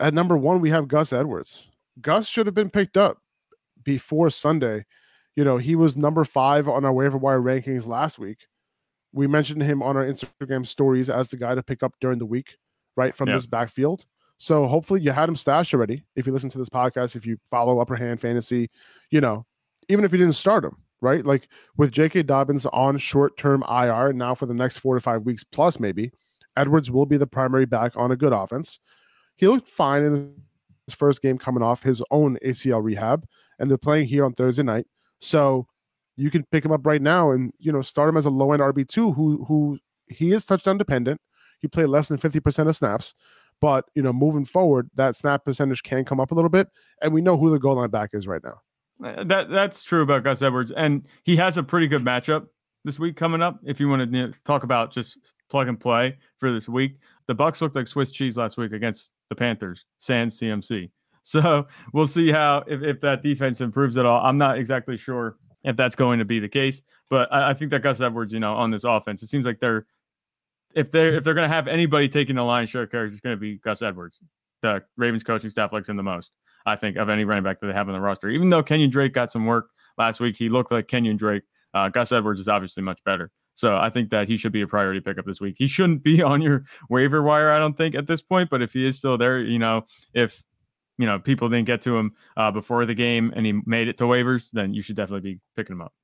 At number one, we have Gus Edwards. Gus should have been picked up before Sunday. You know, he was number five on our waiver wire rankings last week. We mentioned him on our Instagram stories as the guy to pick up during the week, right from yeah. this backfield. So hopefully you had him stashed already. If you listen to this podcast, if you follow Upper Hand Fantasy, you know, even if you didn't start him, right? Like with J.K. Dobbins on short term IR now for the next four to five weeks plus, maybe Edwards will be the primary back on a good offense. He looked fine in his first game coming off his own ACL rehab, and they're playing here on Thursday night. So you can pick him up right now and you know start him as a low end RB two who who he is touchdown dependent. He played less than fifty percent of snaps, but you know moving forward, that snap percentage can come up a little bit, and we know who the goal line back is right now. Uh, that that's true about Gus Edwards, and he has a pretty good matchup this week coming up. If you want to talk about just plug and play for this week, the Bucks looked like Swiss cheese last week against the Panthers, sans CMC. So we'll see how if, if that defense improves at all. I'm not exactly sure if that's going to be the case, but I, I think that Gus Edwards, you know, on this offense, it seems like they're if they're if they're going to have anybody taking the line share carries, it's going to be Gus Edwards. The Ravens coaching staff likes him the most, I think, of any running back that they have on the roster. Even though Kenyon Drake got some work last week, he looked like Kenyon Drake. Uh, Gus Edwards is obviously much better. So I think that he should be a priority pickup this week. He shouldn't be on your waiver wire, I don't think, at this point. But if he is still there, you know, if you know people didn't get to him uh, before the game and he made it to waivers, then you should definitely be picking him up.